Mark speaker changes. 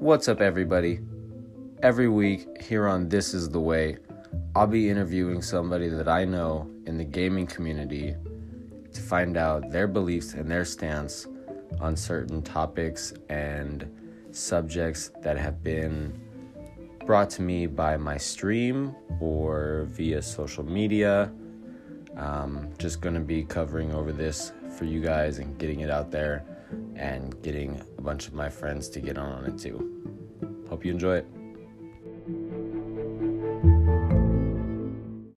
Speaker 1: What's up, everybody? Every week here on This Is the Way, I'll be interviewing somebody that I know in the gaming community to find out their beliefs and their stance on certain topics and subjects that have been brought to me by my stream or via social media. Um, just going to be covering over this for you guys and getting it out there and getting a bunch of my friends to get on it too. Hope you enjoy it.